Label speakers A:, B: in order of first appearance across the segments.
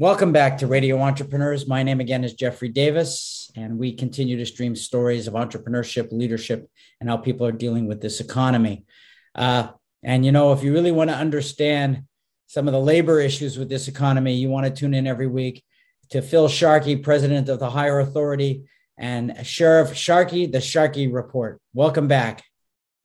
A: Welcome back to Radio Entrepreneurs. My name again is Jeffrey Davis, and we continue to stream stories of entrepreneurship, leadership, and how people are dealing with this economy. Uh, and you know, if you really want to understand some of the labor issues with this economy, you want to tune in every week to Phil Sharkey, president of the Hire Authority, and Sheriff Sharkey, the Sharkey Report. Welcome back.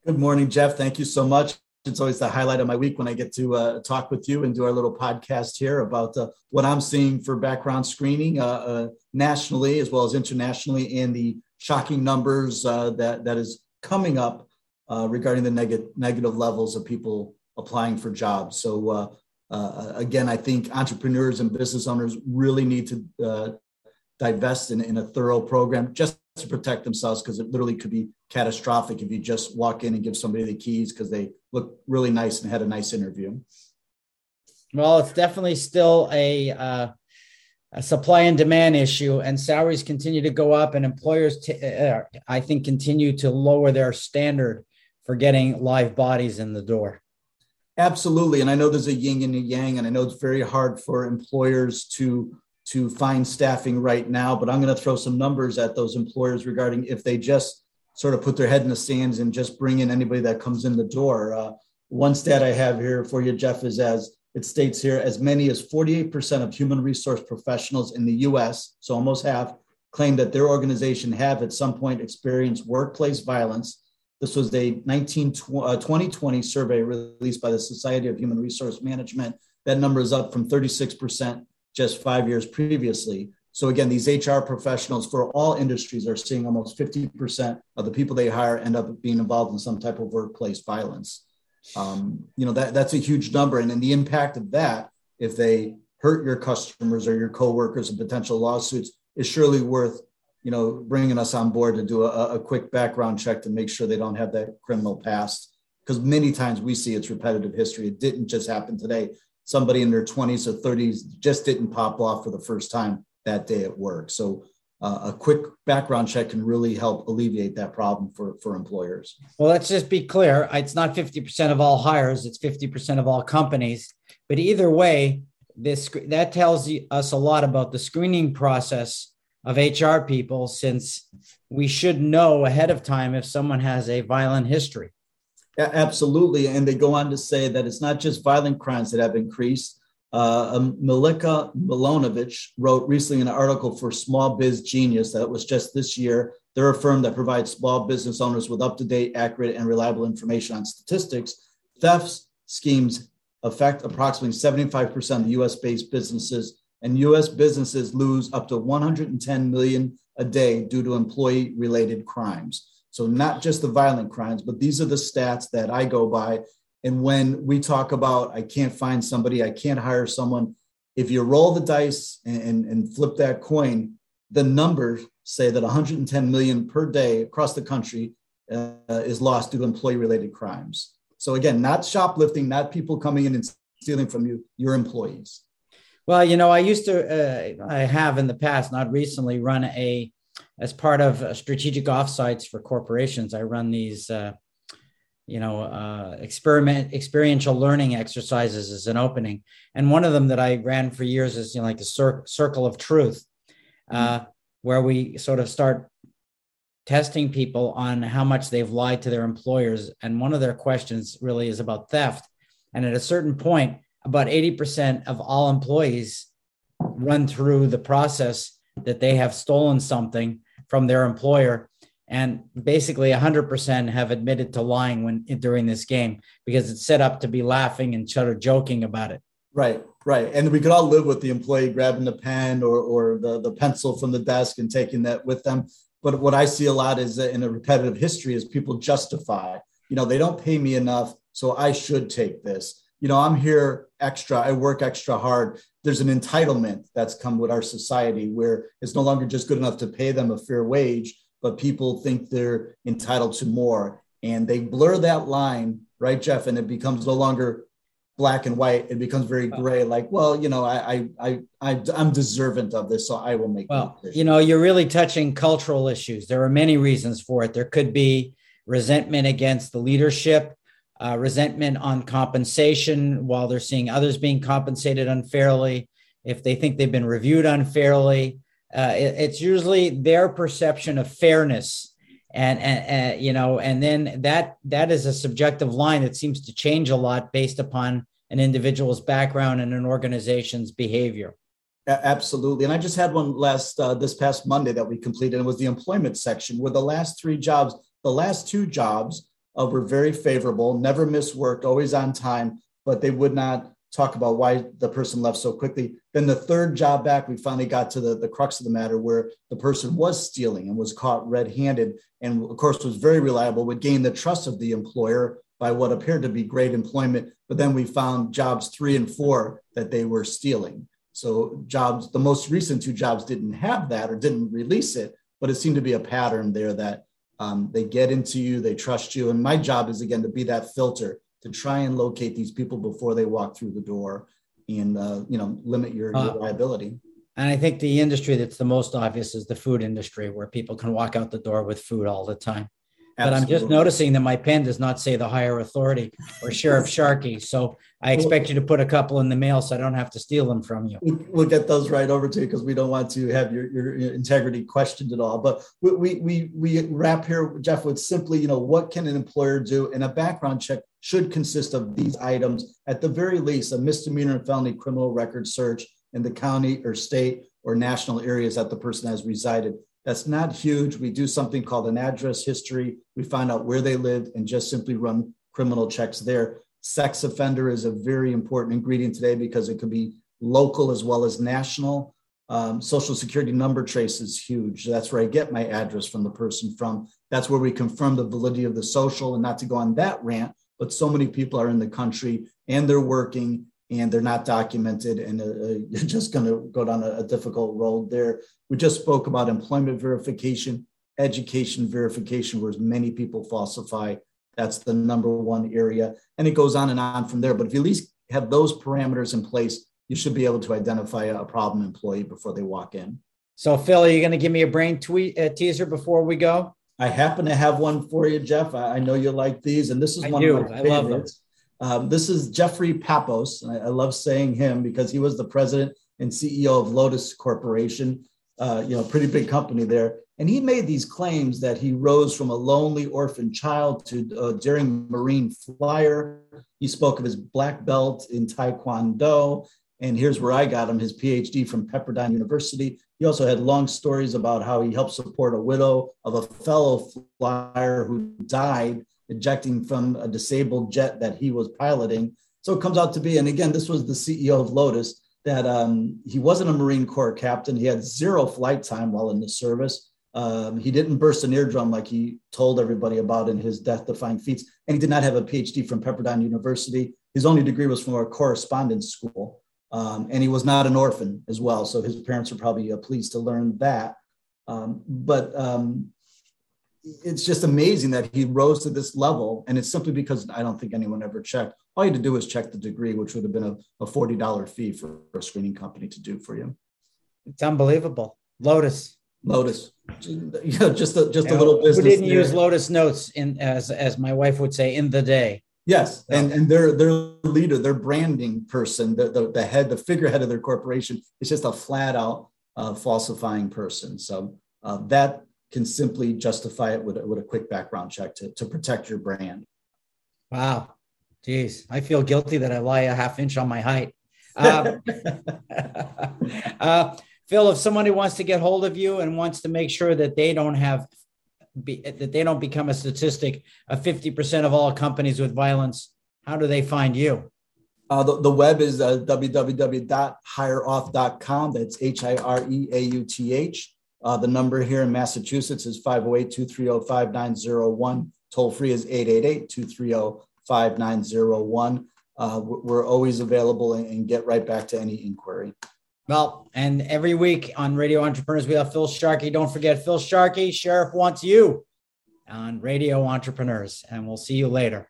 B: Good morning, Jeff. Thank you so much it's always the highlight of my week when I get to uh, talk with you and do our little podcast here about uh, what I'm seeing for background screening uh, uh nationally as well as internationally, and the shocking numbers uh, that that is coming up uh, regarding the neg- negative levels of people applying for jobs. So again, I think entrepreneurs and business owners really need to divest in, in a thorough program just to protect themselves because it literally could be catastrophic if you just walk in and give somebody the keys because they look really nice and had a nice interview.
A: Well, it's definitely still a, uh, a supply and demand issue, and salaries continue to go up, and employers, t- uh, I think, continue to lower their standard for getting live bodies in the door.
B: Absolutely, and I know there's a yin and a yang, and I know it's very hard for employers to to find staffing right now. But I'm going to throw some numbers at those employers regarding if they just sort of put their head in the sands and just bring in anybody that comes in the door. Uh, one stat I have here for you, Jeff, is as it states here, as many as 48% of human resource professionals in the US, so almost half, claim that their organization have at some point experienced workplace violence. This was a 19, uh, 2020 survey released by the Society of Human Resource Management. That number is up from 36% just five years previously. So again, these HR professionals for all industries are seeing almost 50% of the people they hire end up being involved in some type of workplace violence. Um, you know, that, that's a huge number. And then the impact of that, if they hurt your customers or your coworkers and potential lawsuits, is surely worth, you know, bringing us on board to do a, a quick background check to make sure they don't have that criminal past. Because many times we see it's repetitive history. It didn't just happen today. Somebody in their 20s or 30s just didn't pop off for the first time that day at work. So uh, a quick background check can really help alleviate that problem for, for employers.
A: Well, let's just be clear. It's not 50% of all hires, it's 50% of all companies. But either way, this that tells us a lot about the screening process of HR people since we should know ahead of time if someone has a violent history.
B: Absolutely. And they go on to say that it's not just violent crimes that have increased, uh, um, Milica Milonovich wrote recently an article for Small Biz Genius that was just this year. They're a firm that provides small business owners with up to date, accurate, and reliable information on statistics. Theft schemes affect approximately 75% of US based businesses, and US businesses lose up to 110 million a day due to employee related crimes. So, not just the violent crimes, but these are the stats that I go by and when we talk about, I can't find somebody, I can't hire someone, if you roll the dice and, and, and flip that coin, the numbers say that 110 million per day across the country uh, is lost due to employee related crimes. So, again, not shoplifting, not people coming in and stealing from you, your employees.
A: Well, you know, I used to, uh, I have in the past, not recently, run a, as part of uh, strategic offsites for corporations, I run these uh, you know uh, experiment experiential learning exercises as an opening. And one of them that i ran for years is you know like the cir- circle of truth uh, mm-hmm. where we sort of start testing people on how much they've lied to their employers. And one of their questions really is about theft. And at a certain point about 80% of all employees run through the process that they have stolen something from their employer and basically 100% have admitted to lying when during this game because it's set up to be laughing and sort of joking about it.
B: Right right. And we could all live with the employee grabbing the pen or, or the, the pencil from the desk and taking that with them. But what i see a lot is in a repetitive history is people justify you know they don't pay me enough so i should take this you know i'm here extra i work extra hard there's an entitlement that's come with our society where it's no longer just good enough to pay them a fair wage but people think they're entitled to more. And they blur that line, right, Jeff? And it becomes no longer black and white. It becomes very gray, like, well, you know, I, I, I, I'm deserving of this, so I will make.
A: Well, you know, you're really touching cultural issues. There are many reasons for it. There could be resentment against the leadership, uh, resentment on compensation while they're seeing others being compensated unfairly. if they think they've been reviewed unfairly. Uh, it, it's usually their perception of fairness, and, and, and you know, and then that that is a subjective line that seems to change a lot based upon an individual's background and an organization's behavior.
B: Absolutely. And I just had one last uh, this past Monday that we completed. It was the employment section where the last three jobs, the last two jobs uh, were very favorable, never missed work, always on time, but they would not talk about why the person left so quickly. Then the third job back, we finally got to the, the crux of the matter where the person was stealing and was caught red handed. And of course, was very reliable, would gain the trust of the employer by what appeared to be great employment. But then we found jobs three and four that they were stealing. So jobs, the most recent two jobs didn't have that or didn't release it, but it seemed to be a pattern there that um, they get into you, they trust you. And my job is again to be that filter to try and locate these people before they walk through the door and uh, you know limit your, your uh, liability.
A: And I think the industry that's the most obvious is the food industry, where people can walk out the door with food all the time. Absolutely. But I'm just noticing that my pen does not say the Hire Authority or Sheriff Sharkey. So I expect you to put a couple in the mail so I don't have to steal them from you.
B: We'll get those right over to you because we don't want to have your, your integrity questioned at all. But we, we, we wrap here, Jeff, with simply, you know, what can an employer do? And a background check should consist of these items, at the very least, a misdemeanor and felony criminal record search in the county or state or national areas that the person has resided. That's not huge. We do something called an address history. We find out where they lived and just simply run criminal checks there. Sex offender is a very important ingredient today because it could be local as well as national. Um, social security number trace is huge. That's where I get my address from the person from. That's where we confirm the validity of the social. And not to go on that rant, but so many people are in the country and they're working and they're not documented and uh, uh you're just going to go down a, a, difficult road there. We just spoke about employment verification, education verification, where many people falsify. That's the number one area. And it goes on and on from there. But if you at least have those parameters in place, you should be able to identify a problem employee before they walk in.
A: So, Phil, are you going to give me a brain tweet, uh, teaser before we go?
B: I happen to have one for you, Jeff. I, I know you like these, and this is
A: I
B: one
A: do.
B: of
A: my favorites.
B: Um, this is Jeffrey Papows. I, I, love saying him because he was the president and CEO of Lotus Corporation, uh, you know, pretty big company there. And he made these claims that he rose from a lonely orphan child to uh, daring Marine flyer. He spoke of his black belt in Taekwondo. And here's where I got him his PhD from Pepperdine University. He also had long stories about how he helped support a widow of a fellow flyer who died ejecting from a disabled jet that he was piloting. So it comes out to be, and again, this was the CEO of Lotus, that um, he wasn't a Marine Corps captain. He had zero flight time while in the service. Um, he didn't burst an eardrum like he told everybody about in his death defying feats. And he did not have a PhD from Pepperdine University. His only degree was from a correspondence school. Um, and he was not an orphan as well. So his parents were probably uh, pleased to learn that. Um, but um, it's just amazing that he rose to this level. And it's simply because I don't think anyone ever checked. All you had to do was check the degree, which would have been a, a $40 fee for a screening company to do for you.
A: It's unbelievable. Lotus.
B: Lotus. You know, just a, just a little business.
A: We didn't there. use Lotus notes in as as my wife would say in the day.
B: Yes, and and their their leader, their branding person, the, the, the head, the figurehead of their corporation is just a flat out uh, falsifying person. So uh, that can simply justify it with, with a quick background check to, to protect your brand.
A: Wow. Geez, I feel guilty that I lie a half inch on my height. Um, uh, Phil, if somebody wants to get hold of you and wants to make sure that they don't have be, that they don't become a statistic of 50% of all companies with violence, how do they find you?
B: Uh, the, the web is uh, www.hireauth.com. That's H I R E A U T H. Uh, the number here in Massachusetts is 508 230 5901. Toll free is 888 230 5901. Uh, we're always available and get right back to any inquiry.
A: Well, and every week on Radio Entrepreneurs, we have Phil Sharkey. Don't forget, Phil Sharkey, Sheriff wants you on Radio Entrepreneurs. And we'll see you later.